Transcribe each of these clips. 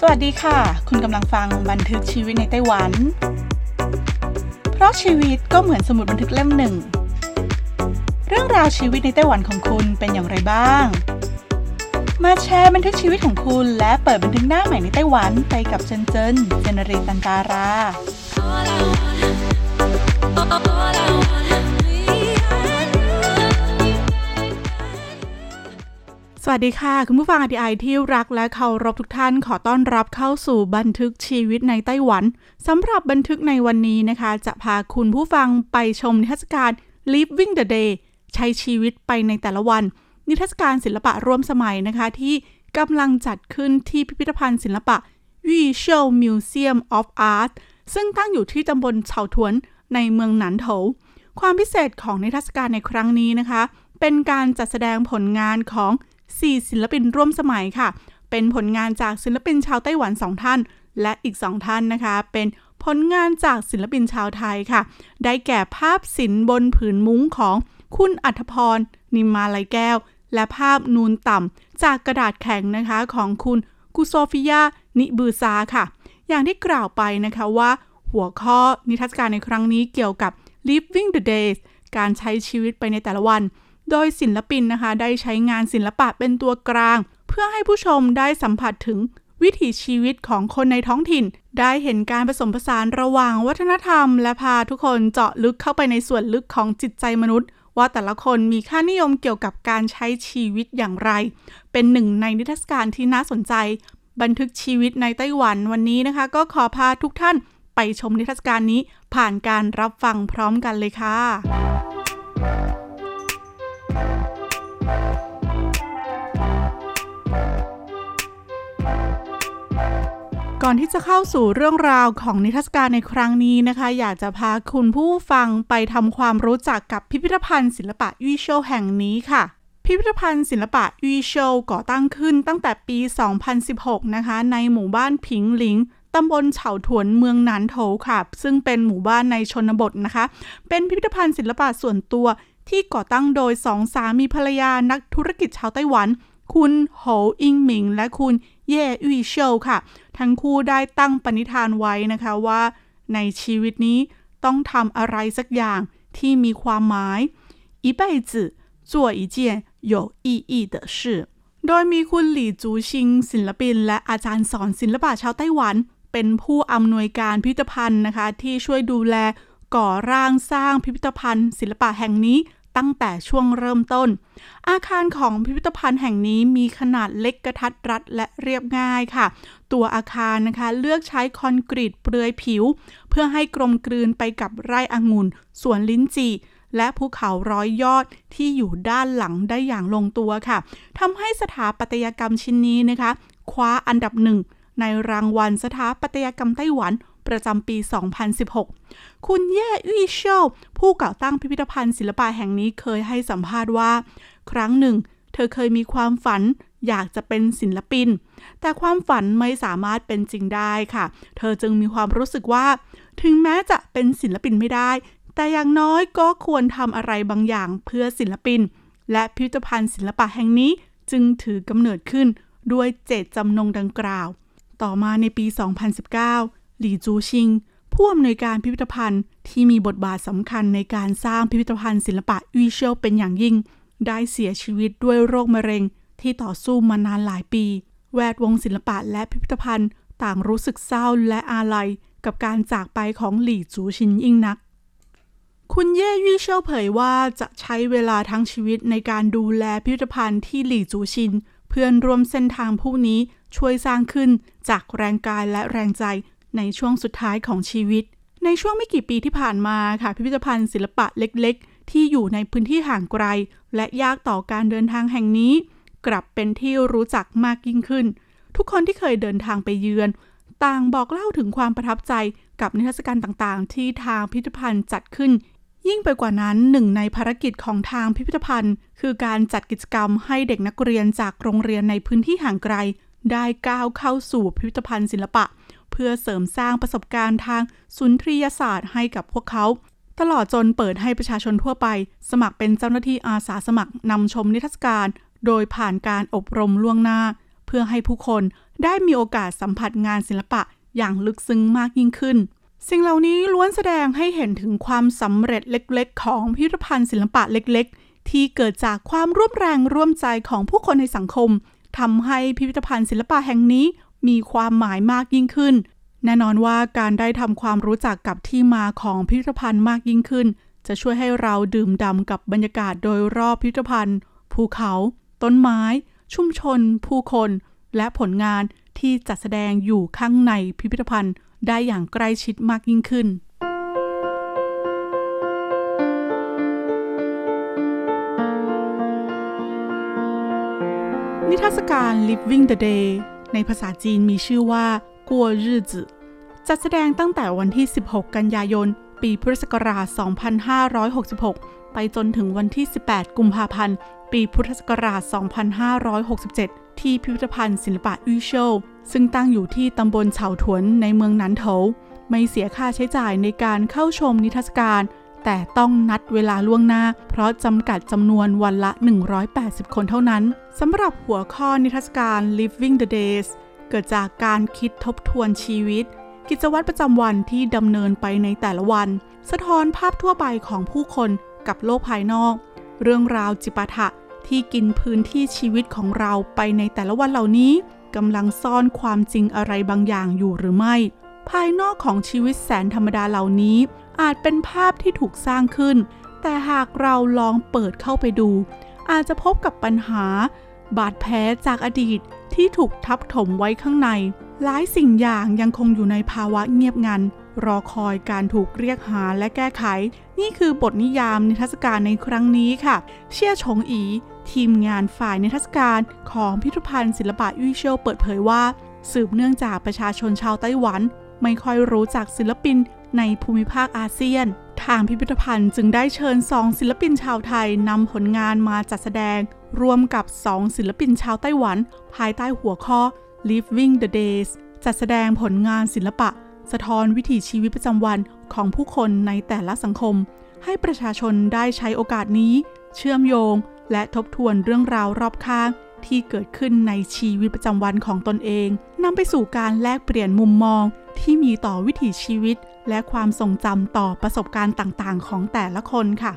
สวัสดีค่ะ คุณกำลังฟังบันทึกชีวิตในไต้หวัน เพราะชีวิตก็เหมือนสมุดบันทึกเล่มหนึ่ง เรื่องราวชีวิตในไต้หวันของคุณเป็นอย่างไรบ้าง มาแชร์บันทึกชีวิตของคุณและเปิดบันทึกหน้าใหม่ในไต้หวันไปกับเจนเจนเจนเรตันตารา วัสดีค่ะ คุณผู้ฟังอ t ีไอที่รักและเคารพทุกท่านขอต้อนรับเข้าสู่บันทึกชีวิตในไต้หวันสำหรับบันทึกในวันนี้นะคะ จะพาคุณผู้ฟังไปชมนิทรรศการ Living the Day ใช้ชีวิตไปในแต่ละวัน นิทรรศการศิลปะร่วมสมัยนะคะ ที่กำลังจัดขึ้นที่พิพิธภัณฑ์ศิลปะวี่เชิล Museum of Art ซึ่งตั้งอยู่ที่ตำบลเฉ่าถุนในเมืองหนานโถวความพิเศษของนิทรรศการในครั้งนี้นะคะ เป็นการจัดแสดงผลงานของ 4 ศิลปินร่วมสมัยค่ะ เป็นผลงานจากศิลปินชาวไต้หวัน 2 ท่าน และอีก 2 ท่านนะคะ เป็นผลงานจากศิลปินชาวไทยค่ะ ได้แก่ภาพศิลป์บนผืนมุ้งของคุณอัธพร นิมมาลัยแก้ว และภาพนูนต่ำจากกระดาษแข็งนะคะของคุณกุโซฟิยา นิบือซาค่ะ อย่างที่กล่าวไปนะคะว่าหัวข้อนิทรรศการในครั้งนี้เกี่ยวกับ living the days การใช้ชีวิตไปในแต่ละวัน โดยศิลปินนะคะ ได้ใช้งานศิลปะเป็นตัวกลาง เพื่อให้ผู้ชมได้สัมผัสถึงวิถีชีวิตของคนในท้องถิ่น ได้เห็นการผสมผสานระหว่างวัฒนธรรม และพาทุกคนเจาะลึกเข้าไปในส่วนลึกของจิตใจมนุษย์ ว่าแต่ละคนมีค่านิยมเกี่ยวกับการใช้ชีวิตอย่างไร เป็นหนึ่งในนิทรรศการที่น่าสนใจ บันทึกชีวิตในไต้หวันวันนี้นะคะ ก็ขอพาทุกท่านไปชมนิทรรศการนี้ผ่านการรับฟังพร้อมกันเลยค่ะ ก่อนที่จะเข้าสู่เรื่องราวของนิทรรศการในครั้งนี้นะคะ อยากจะพาคุณผู้ฟังไปทำความรู้จักกับพิพิธภัณฑ์ศิลปะยี่โชวแห่งนี้ค่ะ พิพิธภัณฑ์ศิลปะยี่โชวก่อตั้งขึ้นตั้งแต่ปี 2016 นะคะ ในหมู่บ้านผิงหลิงตำบลเฉาถวนเมืองหนานโถค่ะ ซึ่งเป็นหมู่บ้านในชนบทนะคะ เป็นพิพิธภัณฑ์ศิลปะส่วนตัว ที่ก่อตั้งโดยสองสามีภรรยานักธุรกิจชาวไต้หวัน คุณโหอิงหมิง และคุณ เย่อี้เชวค่ะ ทั้งคู่ได้ตั้งปณิธานไว้นะคะว่า ในชีวิตนี้ต้องทำอะไรสักอย่างที่มีความหมาย一辈子做一件有意义的事โดยมีคุณหลี่จูชิง ศิลปิน และอาจารย์สอนศิลปะชาวไต้หวัน เป็นผู้อำนวยการพิพิธภัณฑ์นะคะ ที่ช่วยดูแลก่อร่างสร้างพิพิธภัณฑ์ ศิลปะแห่งนี้ ตั้งแต่ช่วงเริ่มต้น อาคารของพิพิธภัณฑ์แห่งนี้มีขนาดเล็กกระทัดรัดและเรียบง่ายค่ะ ตัวอาคารนะคะเลือกใช้คอนกรีตเปลือยผิว เพื่อให้กลมกลืนไปกับไร่องุ่นสวนลิ้นจี่และภูเขาร้อยยอดที่อยู่ด้านหลังได้อย่างลงตัวค่ะทำให้สถาปัตยกรรมชิ้นนี้นะคะ คว้าอันดับหนึ่งในรางวัลสถาปัตยกรรมไต้หวัน ประจำปี 2016 คุณเย่อี้เชวผู้ก่อตั้งพิพิธภัณฑ์ศิลปะแห่งนี้เคยให้สัมภาษณ์ว่า ครั้งหนึ่ง เธอเคยมีความฝันอยากจะเป็นศิลปิน แต่ความฝันไม่สามารถเป็นจริงได้ค่ะ เธอจึงมีความรู้สึกว่า ถึงแม้จะเป็นศิลปินไม่ได้ แต่อย่างน้อยก็ควรทำอะไรบางอย่างเพื่อศิลปิน และพิพิธภัณฑ์ศิลปะแห่งนี้จึงถือกำเนิดขึ้นด้วยเจตจำนงดังกล่าว ต่อมาในปี 2019 หลี่จูชิง ผู้อำนวยการพิพิธภัณฑ์ที่มีบทบาทสำคัญในการสร้างพิพิธภัณฑ์ศิลปะวิเชียวเป็นอย่างยิ่ง ได้เสียชีวิตด้วยโรคมะเร็งที่ต่อสู้มานานหลายปี แวดวงศิลปะและพิพิธภัณฑ์ต่างรู้สึกเศร้าและอาลัยกับการจากไปของหลี่จูชินยิ่งนัก คุณเย่ยี่เชียวเผยว่าจะใช้เวลาทั้งชีวิตในการดูแลพิพิธภัณฑ์ที่หลี่จูชิน เพื่อนร่วมเส้นทางผู้นี้ช่วยสร้างขึ้นจากแรงกายและแรงใจ ในช่วงสุดท้ายของชีวิต ในช่วงไม่กี่ปีที่ผ่านมาค่ะ พิพิธภัณฑ์ศิลปะเล็กๆ ที่อยู่ในพื้นที่ห่างไกล และยากต่อการเดินทางแห่งนี้ กลับเป็นที่รู้จักมากยิ่งขึ้น ทุกคนที่เคยเดินทางไปเยือน ต่างบอกเล่าถึงความประทับใจกับนิทรรศการต่างๆ ที่ทางพิพิธภัณฑ์จัดขึ้น ยิ่งไปกว่านั้นหนึ่งในภารกิจของทางพิพิธภัณฑ์ คือการจัดกิจกรรมให้เด็กนักเรียนจากโรงเรียนในพื้นที่ห่างไกล ได้ก้าวเข้าสู่พิพิธภัณฑ์ศิลปะ เพื่อเสริมสร้างประสบการณ์ทางสุนทรียศาสตร์ให้กับพวกเขา ตลอดจนเปิดให้ประชาชนทั่วไป สมัครเป็นเจ้าหน้าที่อาสาสมัครนำชมนิทรรศการ โดยผ่านการอบรมล่วงหน้า เพื่อให้ผู้คนได้มีโอกาสสัมผัสงานศิลปะอย่างลึกซึ้งมากยิ่งขึ้น สิ่งเหล่านี้ล้วนแสดงให้เห็นถึงความสำเร็จเล็กๆ ของพิพิธภัณฑ์ศิลปะเล็กๆ ที่เกิดจากความร่วมแรงร่วมใจของผู้คนในสังคมทำให้พิพิธภัณฑ์ศิลปะแห่งนี้ มีความหมายมากยิ่งขึ้น แน่นอนว่าการได้ทำความรู้จักกับที่มาของพิพิธภัณฑ์มากยิ่งขึ้น จะช่วยให้เราดื่มด่ำกับบรรยากาศโดยรอบพิพิธภัณฑ์ ภูเขา ต้นไม้ ชุมชน ผู้คน และผลงานที่จัดแสดงอยู่ข้างในพิพิธภัณฑ์ ได้อย่างใกล้ชิดมากยิ่งขึ้นนิทรรศการ Living the Day ในภาษาจีนมีชื่อว่ากัวรื่อจืจัดแสดงตั้งแต่วันที่ 16 กันยายน ปีพุทธศักราช 2566 ไปจนถึงวันที่ 18 กุมภาพันธ์ ปีพุทธศักราช 2567 ที่พิพิธภัณฑ์ศิลปะอู่โชวซึ่งตั้งอยู่ที่ตำบลเฉาถวนในเมืองนันโถไม่เสียค่าใช้จ่ายในการเข้าชมนิทรรศการ แต่ต้องนัดเวลาล่วงหน้า เพราะจำกัดจำนวนวันละ 180 คนเท่านั้นสำหรับหัวข้อนิทรรศการ Living the Days เกิดจากการคิดทบทวนชีวิต กิจวัตรประจำวันที่ดำเนินไปในแต่ละวัน สะท้อนภาพทั่วไปของผู้คนกับโลกภายนอก เรื่องราวจิปาถะที่กินพื้นที่ชีวิตของเราไปในแต่ละวันเหล่านี้กำลังซ่อนความจริงอะไรบางอย่างอยู่หรือไม่ ภายนอกของชีวิตแสนธรรมดาเหล่านี้ อาจเป็นภาพที่ถูกสร้างขึ้น แต่หากเราลองเปิดเข้าไปดู อาจจะพบกับปัญหา บาดแผลจากอดีตที่ถูกทับถมไว้ข้างใน หลายสิ่งอย่างยังคงอยู่ในภาวะเงียบงัน รอคอยการถูกเรียกหาและแก้ไข นี่คือบทนิยามนิทรรศการในครั้งนี้ค่ะ เชี่ยชงอี ทีมงานฝ่ายนิทรรศการของพิพิธภัณฑ์ศิลปะยุ่ยเชียวเปิดเผยว่า สืบเนื่องจากประชาชนชาวไต้หวัน ไม่ค่อยรู้จักศิลปินในภูมิภาคอาเซียน ทางพิพิธภัณฑ์จึงได้เชิญสองศิลปินชาวไทยนำผลงานมาจัดแสดง รวมกับสองศิลปินชาวไต้หวัน ภายใต้หัวข้อ Living the Days จัดแสดงผลงานศิลปะ สะท้อนวิถีชีวิตประจำวันของผู้คนในแต่ละสังคม ให้ประชาชนได้ใช้โอกาสนี้ เชื่อมโยง และทบทวนเรื่องราวรอบข้างที่เกิดขึ้นในชีวิตประจำวันของตนเองนำไปสู่การแลกเปลี่ยนมุมมอง ที่มีต่อวิถีชีวิต และความทรงจำต่อประสบการณ์ต่างๆ ของแต่ละคนค่ะ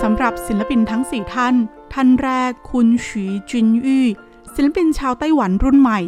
สำหรับศิลปินทั้ง 4 ท่าน ท่านแรกคุณฉีจุนยี่ศิลปินชาวไต้หวันรุ่นใหม่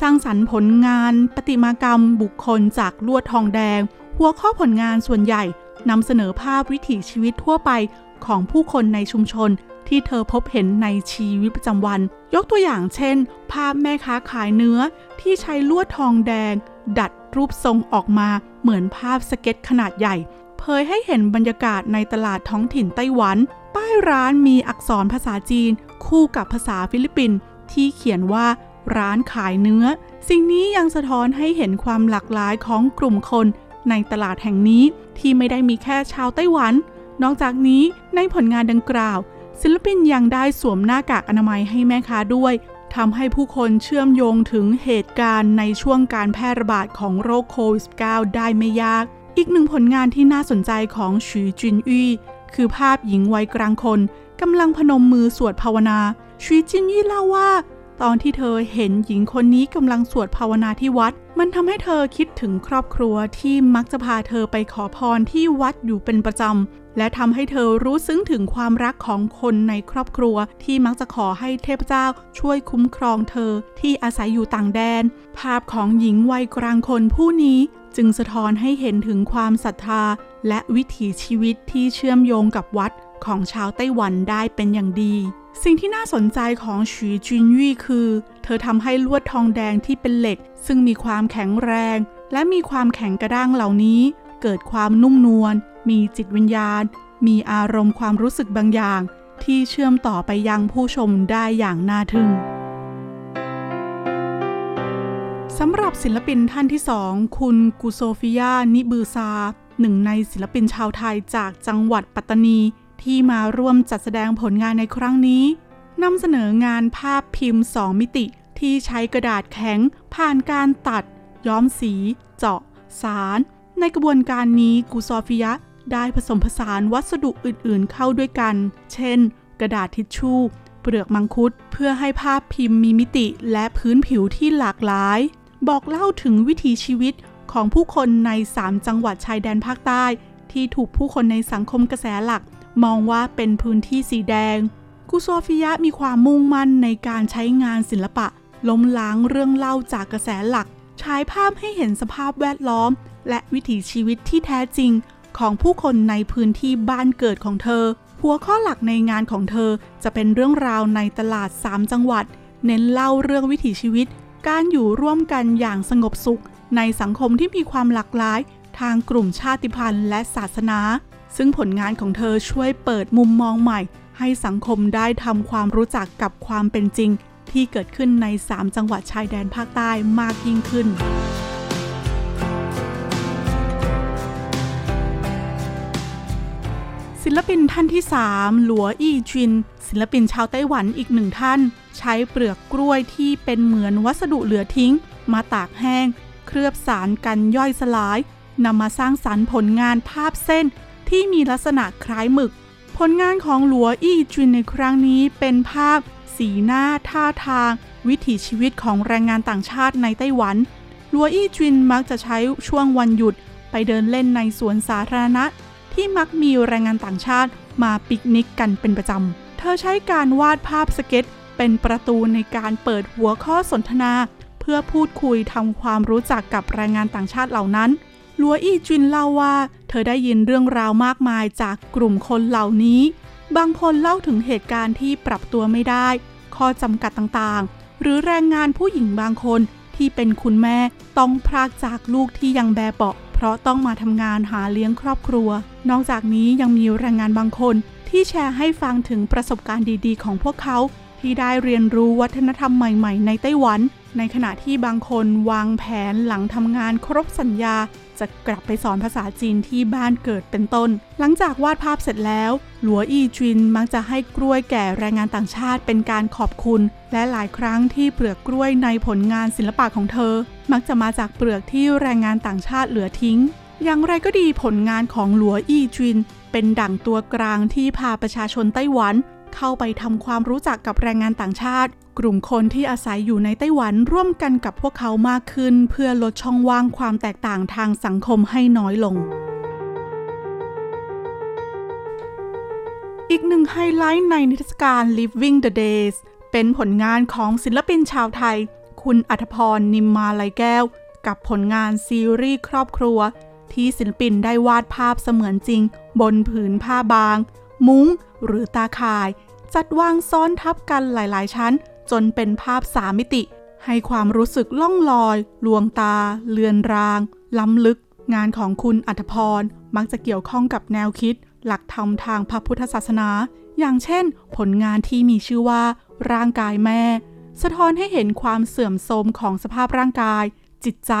สร้างสรรค์ผลงานประติมากรรม บุคคลจากลวดทองแดง หัวข้อผลงานส่วนใหญ่นำเสนอภาพวิถีชีวิตทั่วไปของผู้คนในชุมชน ที่เธอพบเห็นในชีวิตประจำวัน ยกตัวอย่างเช่น ภาพแม่ค้าขายเนื้อที่ใช้ลวดทองแดง ดัดรูปทรงออกมาเหมือนภาพสเก็ตช์ขนาดใหญ่ เผยให้เห็นบรรยากาศในตลาดท้องถิ่นไต้หวัน ป้ายร้านมีอักษรภาษาจีน คู่กับภาษาฟิลิปปินส์ที่เขียนว่า ร้านขายเนื้อ สิ่งนี้ยังสะท้อนให้เห็นความหลากหลายของกลุ่มคน ในตลาดแห่งนี้ที่ไม่ได้มีแค่ชาวไต้หวัน นอกจากนี้ในผลงานดังกล่าว ศิลปินยังได้สวมหน้ากากอนามัยให้แม่ค้าด้วยทำให้ผู้คนเชื่อมโยงถึงเหตุการณ์ในช่วงการแพร่ระบาดของโรคโควิด -19 ได้ไม่ยาก อีกหนึ่งผลงานที่น่าสนใจของฉีจินอี้คือภาพหญิงวัยกลางคนกำลังพนมมือสวดภาวนาฉีจินยี่เล่าว่า ตอนที่เธอเห็นหญิงคนนี้กำลังสวดภาวนาที่วัด มันทำให้เธอคิดถึงครอบครัวที่มักจะพาเธอไปขอพรที่วัดอยู่เป็นประจำ และทำให้เธอรู้ซึ้งถึงความรักของคนในครอบครัว ที่มักจะขอให้เทพเจ้าช่วยคุ้มครองเธอที่อาศัยอยู่ต่างแดน ภาพของหญิงวัยกลางคนผู้นี้จึงสะท้อนให้เห็นถึงความศรัทธา และวิถีชีวิตที่เชื่อมโยงกับวัด ของชาวไต้หวันได้เป็นอย่างดี สิ่งที่น่าสนใจของฉีจุนยี่คือ เธอทำให้ลวดทองแดงที่เป็นเหล็ก ซึ่งมีความแข็งแรง และมีความแข็งกระด้างเหล่านี้ เกิดความนุ่มนวล มีจิตวิญญาณ มีอารมณ์ความรู้สึกบางอย่าง ที่เชื่อมต่อไปยังผู้ชมได้อย่างน่าทึ่งสำหรับศิลปินท่านที่สองคุณกุโซฟิยานิบือซาหนึ่งในศิลปินชาวไทยจากจังหวัดปัตตานี ที่มาร่วมจัดแสดงผลงานในครั้งนี้นำเสนองานภาพพิมพ์ 2 มิติที่ใช้กระดาษแข็งผ่านการตัด ย้อมสี เจาะ สาร ในกระบวนการนี้กุโซฟิยะได้ผสมผสานวัสดุอื่นๆ เข้าด้วยกัน เช่น กระดาษทิชชู่ เปลือกมังคุด เพื่อให้ภาพพิมพ์มีมิติและพื้นผิวที่หลากหลาย บอกเล่าถึงวิถีชีวิตของผู้คนใน 3 จังหวัดชายแดนภาคใต้ ที่ถูกผู้คนในสังคมกระแสหลัก มองว่าเป็นพื้นที่สีแดง กุโซฟิยะมีความมุ่งมั่นในการใช้งานศิลปะ ล้มล้างเรื่องเล่าจากกระแสหลักฉายภาพให้เห็นสภาพแวดล้อม และวิถีชีวิตที่แท้จริงของผู้คนในพื้นที่บ้านเกิดของเธอ หัวข้อหลักในงานของเธอจะเป็นเรื่องราวในตลาด 3 จังหวัด เน้นเล่าเรื่องวิถีชีวิต การอยู่ร่วมกันอย่างสงบสุข ในสังคมที่มีความหลากหลาย ทางกลุ่มชาติพันธุ์และศาสนา ซึ่งผลงานของเธอช่วยเปิดมุมมองใหม่ ให้สังคมได้ทำความรู้จักกับความเป็นจริง ที่เกิดขึ้นใน 3 จังหวัดชายแดนภาคใต้มากยิ่งขึ้นศิลปินท่านที่ 3 หลัวอี้จิน ศิลปินชาวไต้หวันอีกหนึ่งท่าน ใช้เปลือกกล้วยที่เป็นเหมือนวัสดุเหลือทิ้ง มาตากแห้ง เคลือบสารกันย่อยสลาย นำมาสร้างสรรค์ผลงานภาพเส้นที่มีลักษณะคล้ายหมึก ผลงานของหลัวอี้จินในครั้งนี้เป็นภาพ สีหน้าท่าทาง วิถีชีวิตของแรงงานต่างชาติในไต้หวันหลัวอี้จินมักจะใช้ช่วงวันหยุดไปเดินเล่นในสวนสาธารณะ ที่มักมีแรงงานต่างชาติมาปิกนิกกันเป็นประจำ เธอใช้การวาดภาพสเก็ต เป็นประตูในการเปิดหัวข้อสนทนา เพื่อพูดคุยทำความรู้จักกับแรงงานต่างชาติเหล่านั้น ลัวอี้จินเล่าว่า เธอได้ยินเรื่องราวมากมายจากกลุ่มคนเหล่านี้ บางคนเล่าถึงเหตุการณ์ที่ปรับตัวไม่ได้ ข้อจำกัดต่างๆ หรือแรงงานผู้หญิงบางคนที่เป็นคุณแม่ต้องพรากจากลูกที่ยังแบเบาะ เพราะต้องมาทำงานหาเลี้ยงครอบครัว นอกจากนี้ยังมีแรงงานบางคนที่แชร์ให้ฟังถึงประสบการณ์ดีๆ ของพวกเขา ที่ได้เรียนรู้วัฒนธรรมใหม่ ๆ ในไต้หวัน ในขณะที่บางคนวางแผนหลังทำงานครบสัญญา จะกลับไปสอนภาษาจีนที่บ้านเกิดเป็นต้น หลังจากวาดภาพเสร็จแล้ว หลัวอีจินมักจะให้กล้วยแก่แรงงานต่างชาติเป็นการขอบคุณ และหลายครั้งที่เปลือกกล้วยในผลงานศิลปะของเธอ มักจะมาจากเปลือกที่แรงงานต่างชาติเหลือทิ้ง อย่างไรก็ดีผลงานของหลัวอีจิน เป็นดั่งตัวกลางที่พาประชาชนไต้หวันเข้าไปทำความรู้จักกับแรงงานต่างชาติ กลุ่มคนที่อาศัยอยู่ในไต้หวันร่วมกันกับพวกเขามากขึ้น เพื่อลดช่องว่างความแตกต่างทางสังคมให้น้อยลง อีกหนึ่งไฮไลท์ในนิทรรศการ Living the Days เป็นผลงานของศิลปินชาวไทย คุณอัธพรนิมมาลัยแก้ว กับผลงานซีรีส์ครอบครัว ที่ศิลปินได้วาดภาพเสมือนจริง บนผืนผ้าบาง มุ้ง หรือตาข่าย จัดวางซ้อนทับกันหลาย ๆ ชั้น จนเป็นภาพสามมิติ ให้ความรู้สึกล่องลอย ลวงตา เลือนราง ล้ำลึก งานของคุณอัธพร มักจะเกี่ยวข้องกับแนวคิด หลักธรรมทางพระพุทธศาสนา อย่างเช่น ผลงานที่มีชื่อว่า ร่างกายแม่ สะท้อนให้เห็นความเสื่อมโทรมของสภาพร่างกาย จิตใจ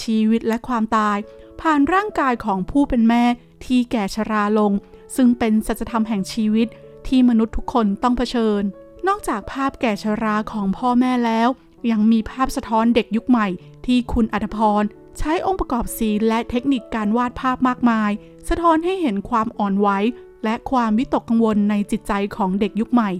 ชีวิตและความตาย ผ่านร่างกายของผู้เป็นแม่ที่แก่ชราลง ซึ่งเป็นสัจธรรมแห่งชีวิตที่มนุษย์ทุกคนต้องเผชิญ นอกจากภาพแก่ชราของพ่อแม่แล้ว ยังมีภาพสะท้อนเด็กยุคใหม่ ที่คุณอัธพร ใช้องค์ประกอบสีและเทคนิคการวาดภาพมากมาย สะท้อนให้เห็นความอ่อนไหวและความวิตกกังวลในจิตใจของเด็กยุคใหม่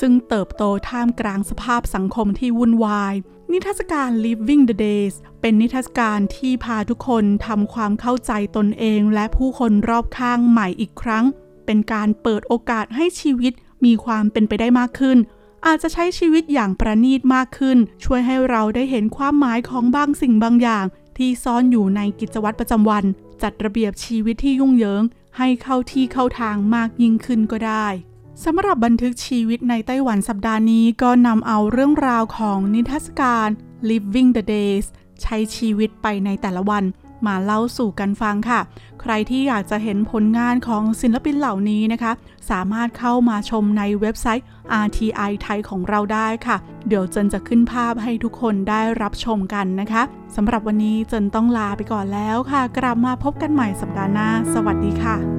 ซึ่งเติบโตท่ามกลางสภาพสังคมที่วุ่นวาย นิทรรศการ Living the Days เป็นนิทรรศการที่พาทุกคนทำความเข้าใจตนเองและผู้คนรอบข้างใหม่อีกครั้ง เป็นการเปิดโอกาสให้ชีวิตมีความเป็นไปได้มากขึ้น อาจจะใช้ชีวิตอย่างประณีตมากขึ้น ช่วยให้เราได้เห็นความหมายของบางสิ่งบางอย่าง ที่ซ่อนอยู่ในกิจวัตรประจำวัน จัดระเบียบชีวิตที่ยุ่งเหยิง ให้เข้าที่เข้าทางมากยิ่งขึ้นก็ได้สำหรับบันทึกชีวิตในไต้หวันสัปดาห์นี้ก็นำเอาเรื่องราวของนิทรรศการ Living the Days ใช้ชีวิตไปในแต่ละวัน มาเล่าสู่กันฟังค่ะ ใครที่อยากจะเห็นผลงานของศิลปินเหล่านี้นะคะ สามารถเข้ามาชมในเว็บไซต์ RTI ไทยของเราได้ค่ะ เดี๋ยวเจนจะขึ้นภาพให้ทุกคนได้รับชมกันนะคะสำหรับวันนี้เจนต้องลาไปก่อนแล้วค่ะ กลับมาพบกันใหม่สัปดาห์หน้า สวัสดีค่ะ